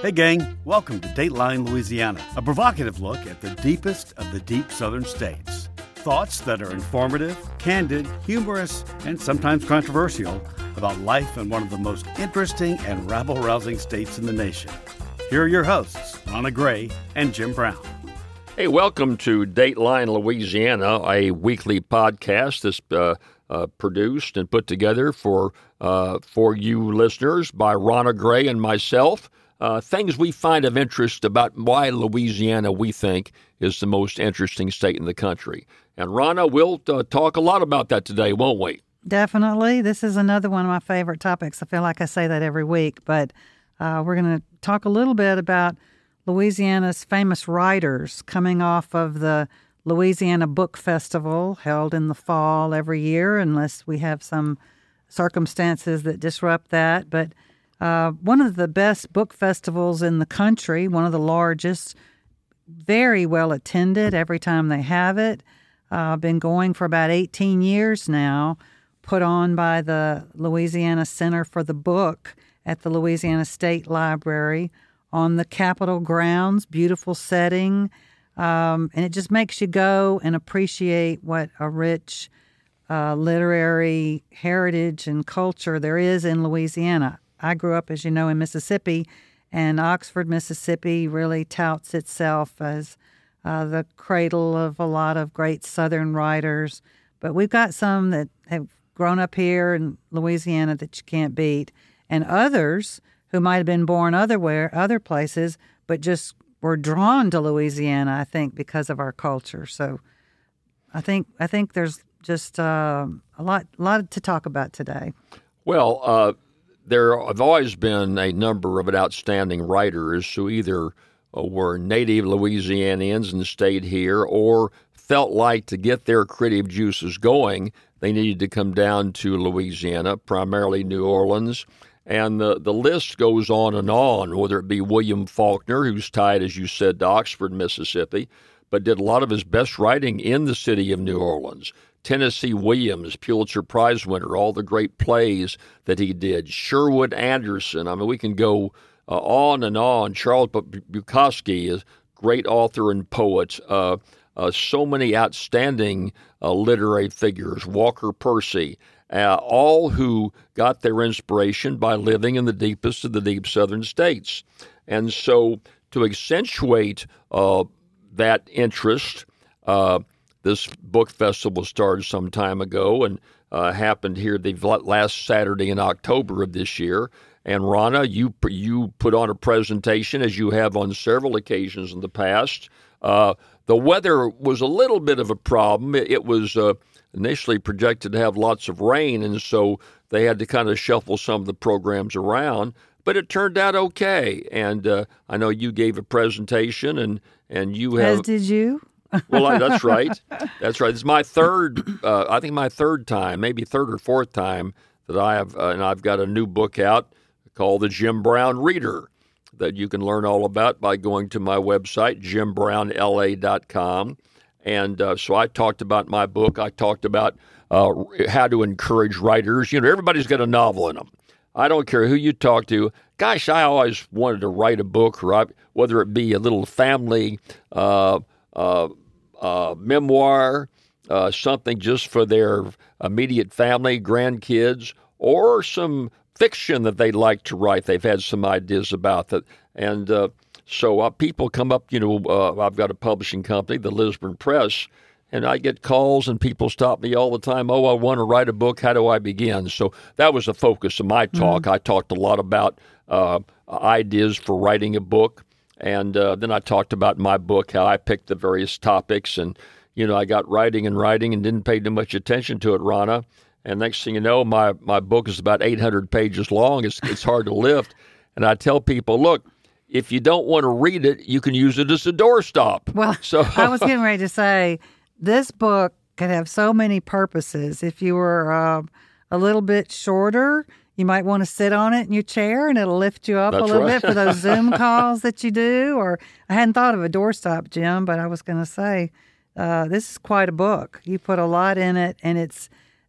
Hey, gang, welcome to Dateline Louisiana, a provocative look at the deepest of the deep southern states. Thoughts that are informative, candid, humorous, and sometimes controversial about life in one of the most interesting and rabble rousing states in the nation. Here are your hosts, Rannah Gray and Jim Brown. Hey, welcome to Dateline Louisiana, a weekly podcast that's uh, uh, produced and put together for uh, for you listeners by Rannah Gray and myself uh, things we find of interest about why Louisiana we think is the most interesting state in the country. And Rannah, we'll uh, talk a lot about that today, won't we? Definitely. This is another one of my favorite topics. I feel like I say that every week, but uh, we're going to talk a little bit about Louisiana's famous writers coming off of the Louisiana Book Festival held in the fall every year, unless we have some circumstances that disrupt that. But uh, one of the best book festivals in the country, one of the largest, very well attended every time they have it. Uh, been going for about 18 years now, put on by the Louisiana Center for the Book at the Louisiana State Library on the Capitol grounds. Beautiful setting. Um, and it just makes you go and appreciate what a rich uh, literary heritage and culture there is in Louisiana. I grew up, as you know, in Mississippi, and Oxford, Mississippi really touts itself as uh, the cradle of a lot of great Southern writers. But we've got some that have grown up here in Louisiana that you can't beat, and others who might have been born otherwhere, other places, but just were drawn to Louisiana. I think because of our culture. So, I think I think there's just uh, a lot, lot to talk about today. Well, uh, there have always been a number of outstanding writers who either uh, were native Louisianians and stayed here or felt like to get their creative juices going, they needed to come down to Louisiana, primarily New Orleans. And the, the list goes on and on, whether it be William Faulkner, who's tied, as you said, to Oxford, Mississippi, but did a lot of his best writing in the city of New Orleans. Tennessee Williams, Pulitzer Prize winner, all the great plays that he did. Sherwood Anderson. I mean, we can go uh, on and on. Charles Bukowski is great author and poet. Uh, uh, so many outstanding uh, literary figures. Walker Percy. Uh, all who got their inspiration by living in the deepest of the deep southern states. And so to accentuate uh, that interest, this book festival started some time ago and uh, happened here the last Saturday in October of this year. And Rannah, you you put on a presentation as you have on several occasions in the past. Uh, the weather was a little bit of a problem. It, it was uh, initially projected to have lots of rain, and so they had to kind of shuffle some of the programs around. But it turned out okay. And uh, I know you gave a presentation, and and you have. As did you well, that's right. That's right. It's my third, uh, I think my third time, maybe third or fourth time that I have, uh, and I've got a new book out called The Jim Brown Reader that you can learn all about by going to my website, jimbrownla.com. And uh, so I talked about my book. I talked about uh, how to encourage writers. You know, everybody's got a novel in them. I don't care who you talk to. Gosh, I always wanted to write a book, or I, whether it be a little family uh, memoir, uh, something just for their immediate family, grandkids, or some fiction that they'd like to write. They've had some ideas about that. And uh, so uh, people come up, you know, uh, I've got a publishing company, the Lisburn Press, and I get calls and people stop me all the time. Oh, I want to write a book. How do I begin? So that was the focus of my talk. Mm-hmm. I talked a lot about uh, ideas for writing a book. And uh, then I talked about my book, how I picked the various topics. And, you know, I got writing and writing and didn't pay too much attention to it, Rannah. And next thing you know, my, my book is about 800 pages long. It's, it's hard to lift. And I tell people, look, if you don't want to read it, you can use it as a doorstop. Well, so I was getting ready to say this book could have so many purposes. If you were uh, a little bit shorter, you might want to sit on it in your chair and it'll lift you up That's a little right. bit for those Zoom calls that you do. Or I hadn't thought of a doorstop, Jim, but I was going to say uh, this is quite a book. You put a lot in it, and it's.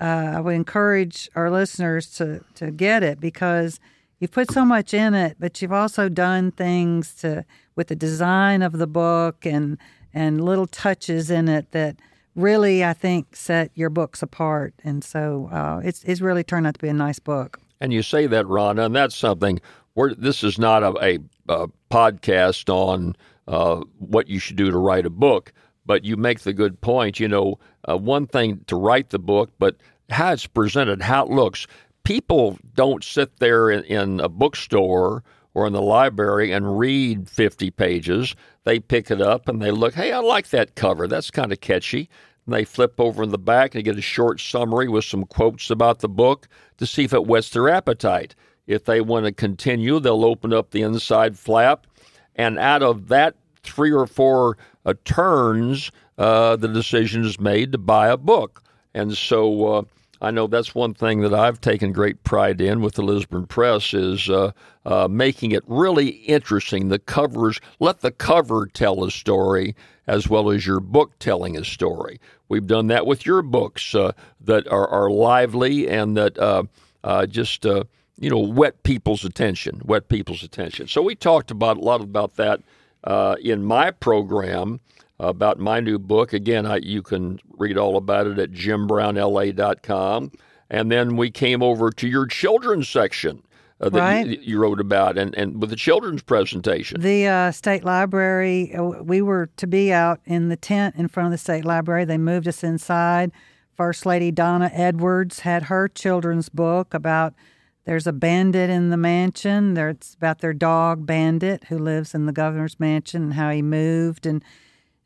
Uh, I would encourage our listeners to to get it because you've put so much in it, but you've also done things to with the design of the book and and little touches in it that really I think set your books apart. And so uh, it's it's really turned out to be a nice book. And you say that, Rhonda, and that's something. This is not a, a, a podcast on uh, what you should do to write a book, but you make the good point. You know, uh, one thing to write the book, but how it's presented, how it looks. People don't sit there in, in a bookstore or in the library and read 50 pages. They pick it up and they look, hey, I like that cover. That's kind of catchy. And they flip over in the back and get a short summary with some quotes about the book to see if it whets their appetite. If they want to continue, they'll open up the inside flap. And out of that three or four uh, turns, uh, the decision is made to buy a book. And so uh, I know that's one thing that I've taken great pride in with the Lisburn Press is uh, uh, making it really interesting. The covers, let the cover tell a story as well as your book telling a story. We've done that with your books uh, that are, are, lively and that uh, uh, just uh, you know whet people's attention, wet people's attention. So we talked about a lot about that in my program about my new book. Again, I, you can read all about it at jimbrownla.com. And then we came over to your children's section. Uh, that right. you, you, wrote about and, and with the children's presentation. The uh, state library, uh, we were to be out in the tent in front of the state library. They moved us inside. First Lady Donna Edwards had her children's book about there's a bandit in the mansion. It's about their dog Bandit who lives in the governor's mansion and how he moved and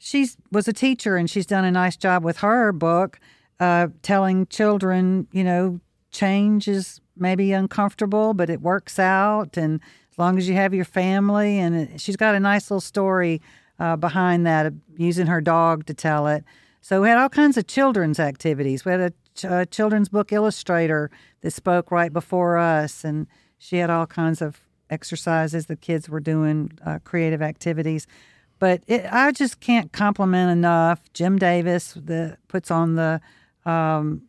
she was a teacher and she's done a nice job with her book, uh, telling children, you know, change is maybe uncomfortable, but it works out. And as long as you have your family, and it, she's got a nice little story uh, behind that, using her dog to tell it. So we had all kinds of children's activities. We had a, ch- a children's book illustrator that spoke right before us, and she had all kinds of exercises the kids were doing, uh, creative activities. But it, I just can't compliment enough Jim Davis that puts on the um,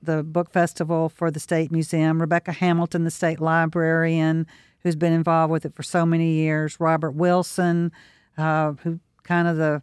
the book festival for the State Museum. Rebecca Hamilton, the state librarian, who's been involved with it for so many years. Robert Wilson, uh, who kind of the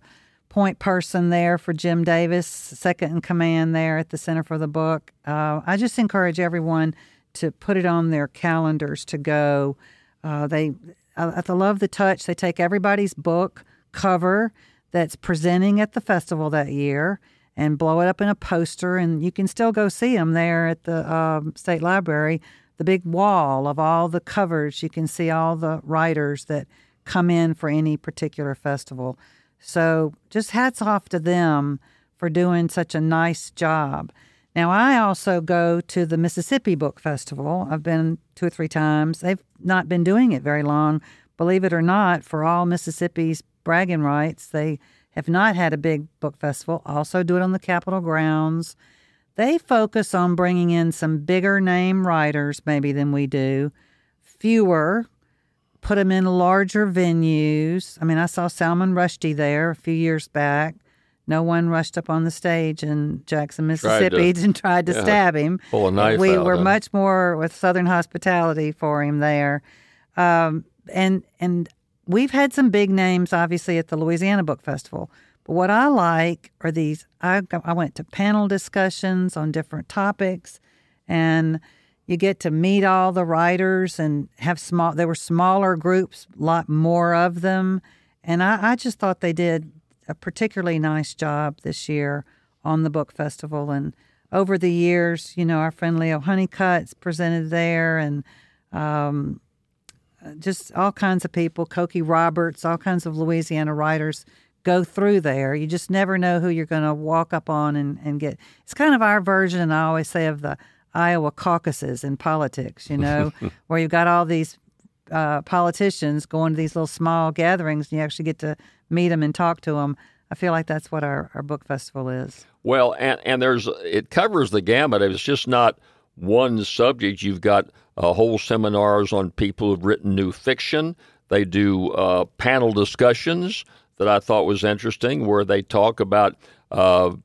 point person there for Jim Davis, second in command there at the Center for the Book. Uh, I just encourage everyone to put it on their calendars to go. Uh, they I, I love the touch. They take everybody's book cover that's presenting at the festival that year and blow it up in a poster, and you can still go see them there at the um, state library. The big wall of all the covers, you can see all the writers that come in for any particular festival. So just hats off to them for doing such a nice job. Now, I also go to the Mississippi Book Festival. I've been two or three times. They've not been doing it very long, believe it or not, for all Mississippi's bragging rights. They have not had a big book festival. Also, do it on the Capitol grounds. They focus on bringing in some bigger name writers, maybe, than we do. Fewer, put them in larger venues. I mean, I saw Salman Rushdie there a few years back no one rushed up on the stage in Jackson, Mississippi, tried to, and tried to yeah, stab him. Pull a knife we out, were huh? much more with Southern hospitality for him there, um, and and we've had some big names, obviously, at the Louisiana Book Festival. But what I like are these. I I went to panel discussions on different topics, and you get to meet all the writers and have small. There were smaller groups, a lot more of them, and I, I just thought they did a particularly nice job this year on the book festival. And over the years, you know, our friend Leo Honeycutt's presented there, and um, just all kinds of people, Cokie Roberts, all kinds of Louisiana writers go through there. You just never know who you're going to walk up on and, and get. It's kind of our version, I always say, of the Iowa caucuses in politics, you know, where you've got all these uh, politicians going to these little small gatherings and you actually get to meet them and talk to them. I feel like that's what our, our book festival is. Well, and, and there's it covers the gamut. It's just not one subject. You've got uh, whole seminars on people who've written new fiction. They do uh, panel discussions that I thought was interesting, where they talk about uh,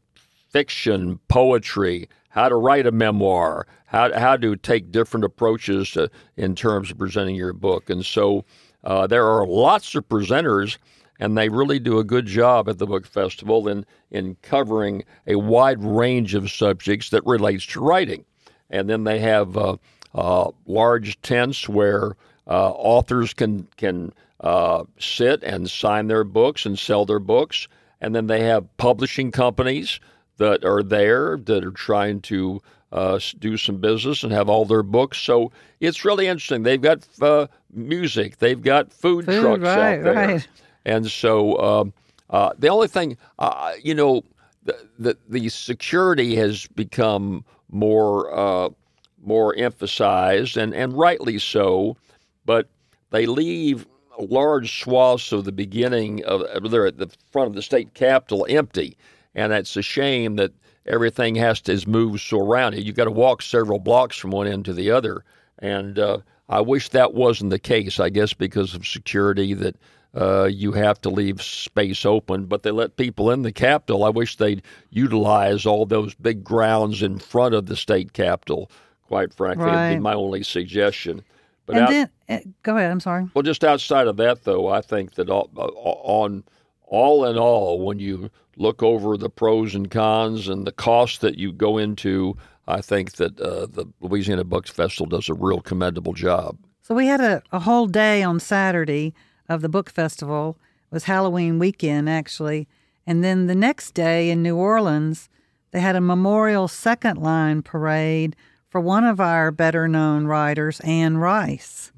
fiction, poetry, how to write a memoir, how how to take different approaches to, in terms of presenting your book, and so uh, there are lots of presenters. And they really do a good job at the book festival in, in covering a wide range of subjects that relates to writing. And then they have uh, uh, large tents where uh, authors can can uh, sit and sign their books and sell their books, and then they have publishing companies that are there that are trying to uh, do some business and have all their books. So it's really interesting. They've got uh, music, they've got food, Food, trucks right, out there, right. and so um, uh, the only thing, uh, you know, the, the the security has become more uh, more emphasized, and and rightly so, but they leave large swaths of the beginning of they're at the front of the state capitol empty, and it's a shame that everything has to is moved so around. You've got to walk several blocks from one end to the other, and uh, I wish that wasn't the case. I guess because of security that. Uh, you have to leave space open, but they let people in the Capitol. I wish they'd utilize all those big grounds in front of the state Capitol. Quite frankly, it'd be my only suggestion. But and out- then, uh, go ahead. I'm sorry. well, just outside of that, though, I think that all, uh, on all in all, when you look over the pros and cons and the cost that you go into, I think that uh, the Louisiana Books Festival does a real commendable job. So we had a, a whole day on Saturday of the book festival. It was Halloween weekend, actually. And then the next day in New Orleans, they had a memorial second line parade for one of our better known writers, Anne Rice.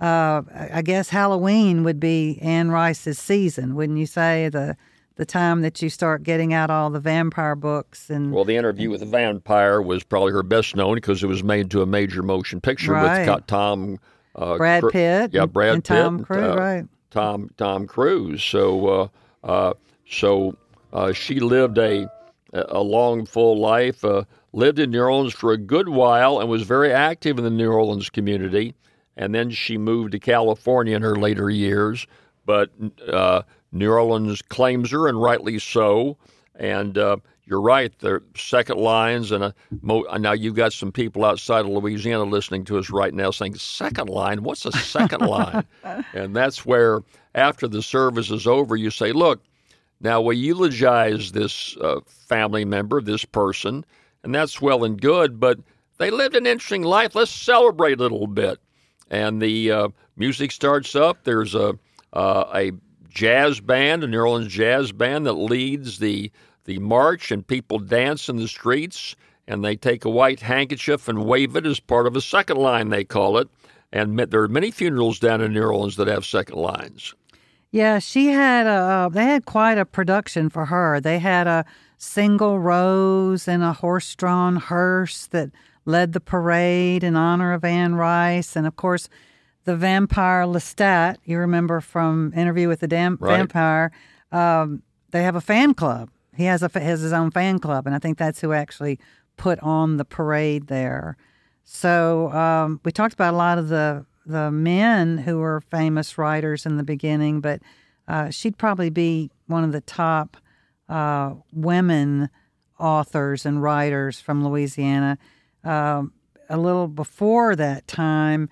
Uh, I I guess Halloween would be Anne Rice's season, wouldn't you say? The the time that you start getting out all the vampire books and Well, the interview with the vampire was probably her best known because it was made to a major motion picture Right. with Tom. Uh, Brad Pitt yeah, Brad and Pitt, Tom Cruise, uh, right. Tom Tom Cruise. So uh, uh, so uh, she lived a a long full life. Uh, lived in New Orleans for a good while and was very active in the New Orleans community. And then she moved to California in her later years. But uh, New Orleans claims her, and rightly so. And uh, you're right, the second lines, and mo- now you've got some people outside of Louisiana listening to us right now saying, Second line? What's a second line? And that's where, after the service is over, you say, Look, now we eulogize this uh, family member, this person, and that's well and good, but they lived an interesting life. Let's celebrate a little bit. And the uh, music starts up. There's a uh, a jazz band, a New Orleans jazz band that leads the the march, and people dance in the streets. And they take a white handkerchief and wave it as part of a second line, they call it. And there are many funerals down in New Orleans that have second lines. Yeah, she had a. Uh, they had quite a production for her. They had a single rose and a horse-drawn hearse that led the parade in honor of Anne Rice, and of course, the vampire Lestat. You remember from Interview with the Dam- Right. Vampire? Um, they have a fan club. He has a has his own fan club, and I think that's who actually put on the parade there. So um, we talked about a lot of the the men who were famous writers in the beginning, but uh, she'd probably be one of the top uh, women authors and writers from Louisiana. Um, a little before that time,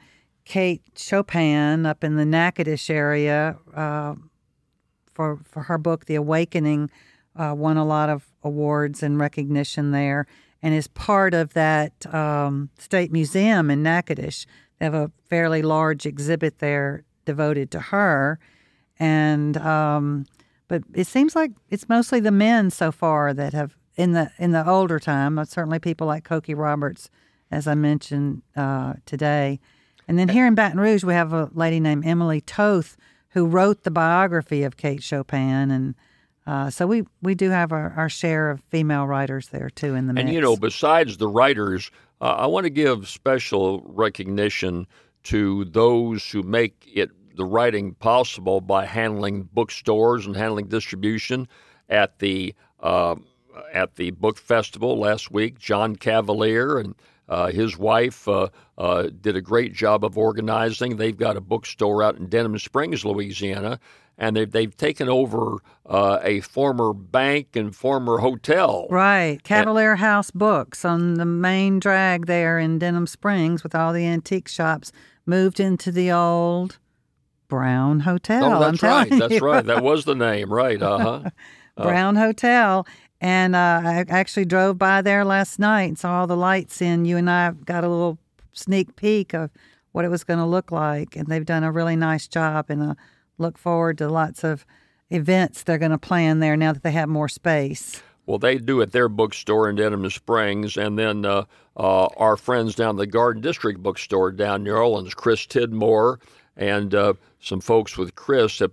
Kate Chopin up in the Natchitoches area uh, for for her book The Awakening uh, won a lot of awards and recognition there, and is part of that um, state museum in Natchitoches. They have a fairly large exhibit there devoted to her, and um, but it seems like it's mostly the men so far that have in the in the older time. uh, Certainly, people like Cokie Roberts, as I mentioned uh, today, and then here in Baton Rouge, we have a lady named Emily Toth who wrote the biography of Kate Chopin, and uh, so we we do have our, our share of female writers there too in the mix. And you know, besides the writers, uh, I want to give special recognition to those who make it the writing possible by handling bookstores and handling distribution at the uh, at the book festival last week. John Cavalier and Uh, his wife uh, uh, did a great job of organizing. They've got a bookstore out in Denham Springs, Louisiana, and they've, they've taken over uh, a former bank and former hotel. Right. Cavalier House Books on the main drag there in Denham Springs with all the antique shops moved into the old Brown Hotel. Oh, I'm that's right. That's you. right. That was the name, right? Uh huh. Brown Hotel. And uh, I actually drove by there last night and saw all the lights in. You and I got a little sneak peek of what it was going to look like. And they've done a really nice job. And I look forward to lots of events they're going to plan there now that they have more space. Well, they do at their bookstore in Denham Springs, and then uh, uh, our friends down the Garden District bookstore down New Orleans, Chris Tidmore, and uh, some folks with Chris that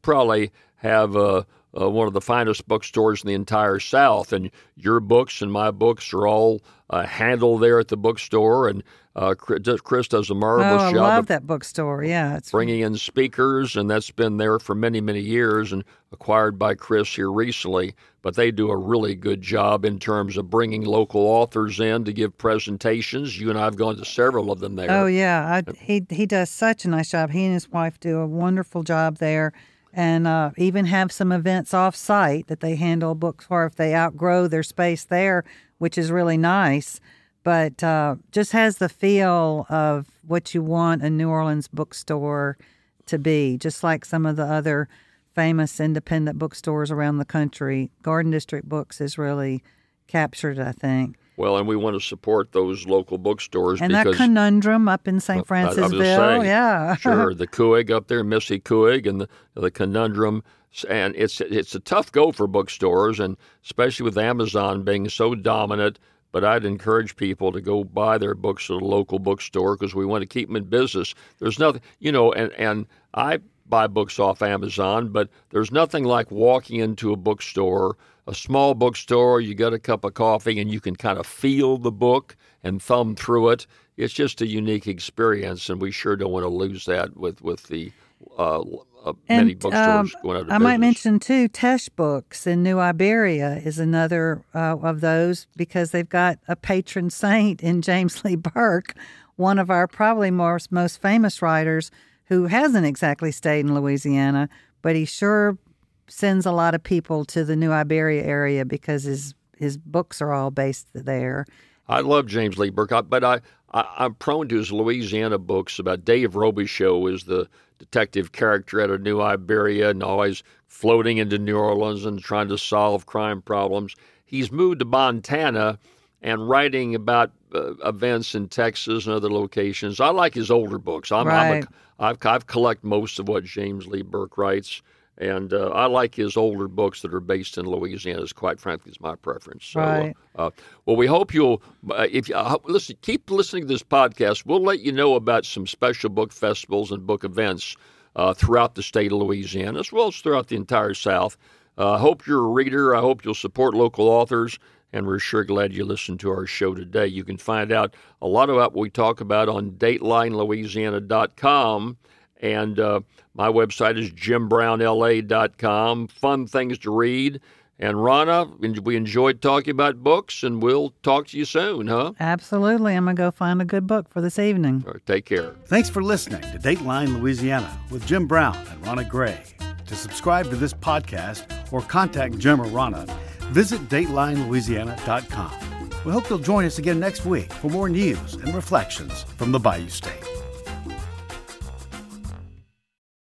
probably have uh, uh, one of the finest bookstores in the entire South. And your books and my books are all uh, handled there at the bookstore, and uh, Chris Chris does a Oh, marvelous I job I love that bookstore. Yeah, it's bringing in speakers, and that's been there for many, many years and acquired by Chris here recently. But they do a really good job in terms of bringing local authors in to give presentations. You and I have gone to several of them there. Oh yeah, I, he he does such a nice job. He and his wife do a wonderful job there, and uh, even have some events off site that they handle books for if they outgrow their space there, which is really nice. But uh, just has the feel of what you want a New Orleans bookstore to be, just like some of the other famous independent bookstores around the country. Garden District Books is really captured, I think. Well, and we want to support those local bookstores And that conundrum up in St. Francisville, yeah. sure, the Couhig up there, Missy Couhig, and the the conundrum, and it's it's a tough go for bookstores, and especially with Amazon being so dominant. But I'd encourage people to go buy their books at a local bookstore because we want to keep them in business. There's nothing, you know, and and I buy books off Amazon, but there's nothing like walking into a bookstore, a small bookstore. You get a cup of coffee and you can kind of feel the book and thumb through it. It's just a unique experience, and we sure don't want to lose that with with the uh, uh, many And, bookstores um, going out of I business. might mention too, Teche Books in New Iberia is another uh, of those because they've got a patron saint in James Lee Burke, one of our probably most most famous writers who hasn't exactly stayed in Louisiana, but he sure sends a lot of people to the New Iberia area because his his books are all based there. I love James Lee Burke, but I, I I'm prone to his Louisiana books about Dave Robicheaux is the detective character out of New Iberia and always floating into New Orleans and trying to solve crime problems. He's moved to Montana and writing about uh, events in Texas and other locations. I like his older books. I'm, Right. I'm a, I've I've collect most of what James Lee Burke writes. And uh, I like his older books that are based in Louisiana. Is quite frankly, is my preference. So, uh, Right. uh, well, we hope you'll uh, if you uh, listen, keep listening to this podcast. We'll let you know about some special book festivals and book events uh, throughout the state of Louisiana, as well as throughout the entire South. Uh, I hope you're a reader. I hope you'll support local authors, and we're sure glad you listened to our show today. You can find out a lot about what we talk about on DatelineLouisiana.com. And uh, my website is jimbrownla.com. Fun things to read. And Rannah, we enjoyed talking about books, and we'll talk to you soon, huh? Absolutely, I'm gonna go find a good book for this evening. All right, take care. Thanks for listening to Dateline Louisiana with Jim Brown and Rannah Gray. To subscribe to this podcast or contact Jim or Rannah, visit DatelineLouisiana.com. We hope you'll join us again next week for more news and reflections from the Bayou State.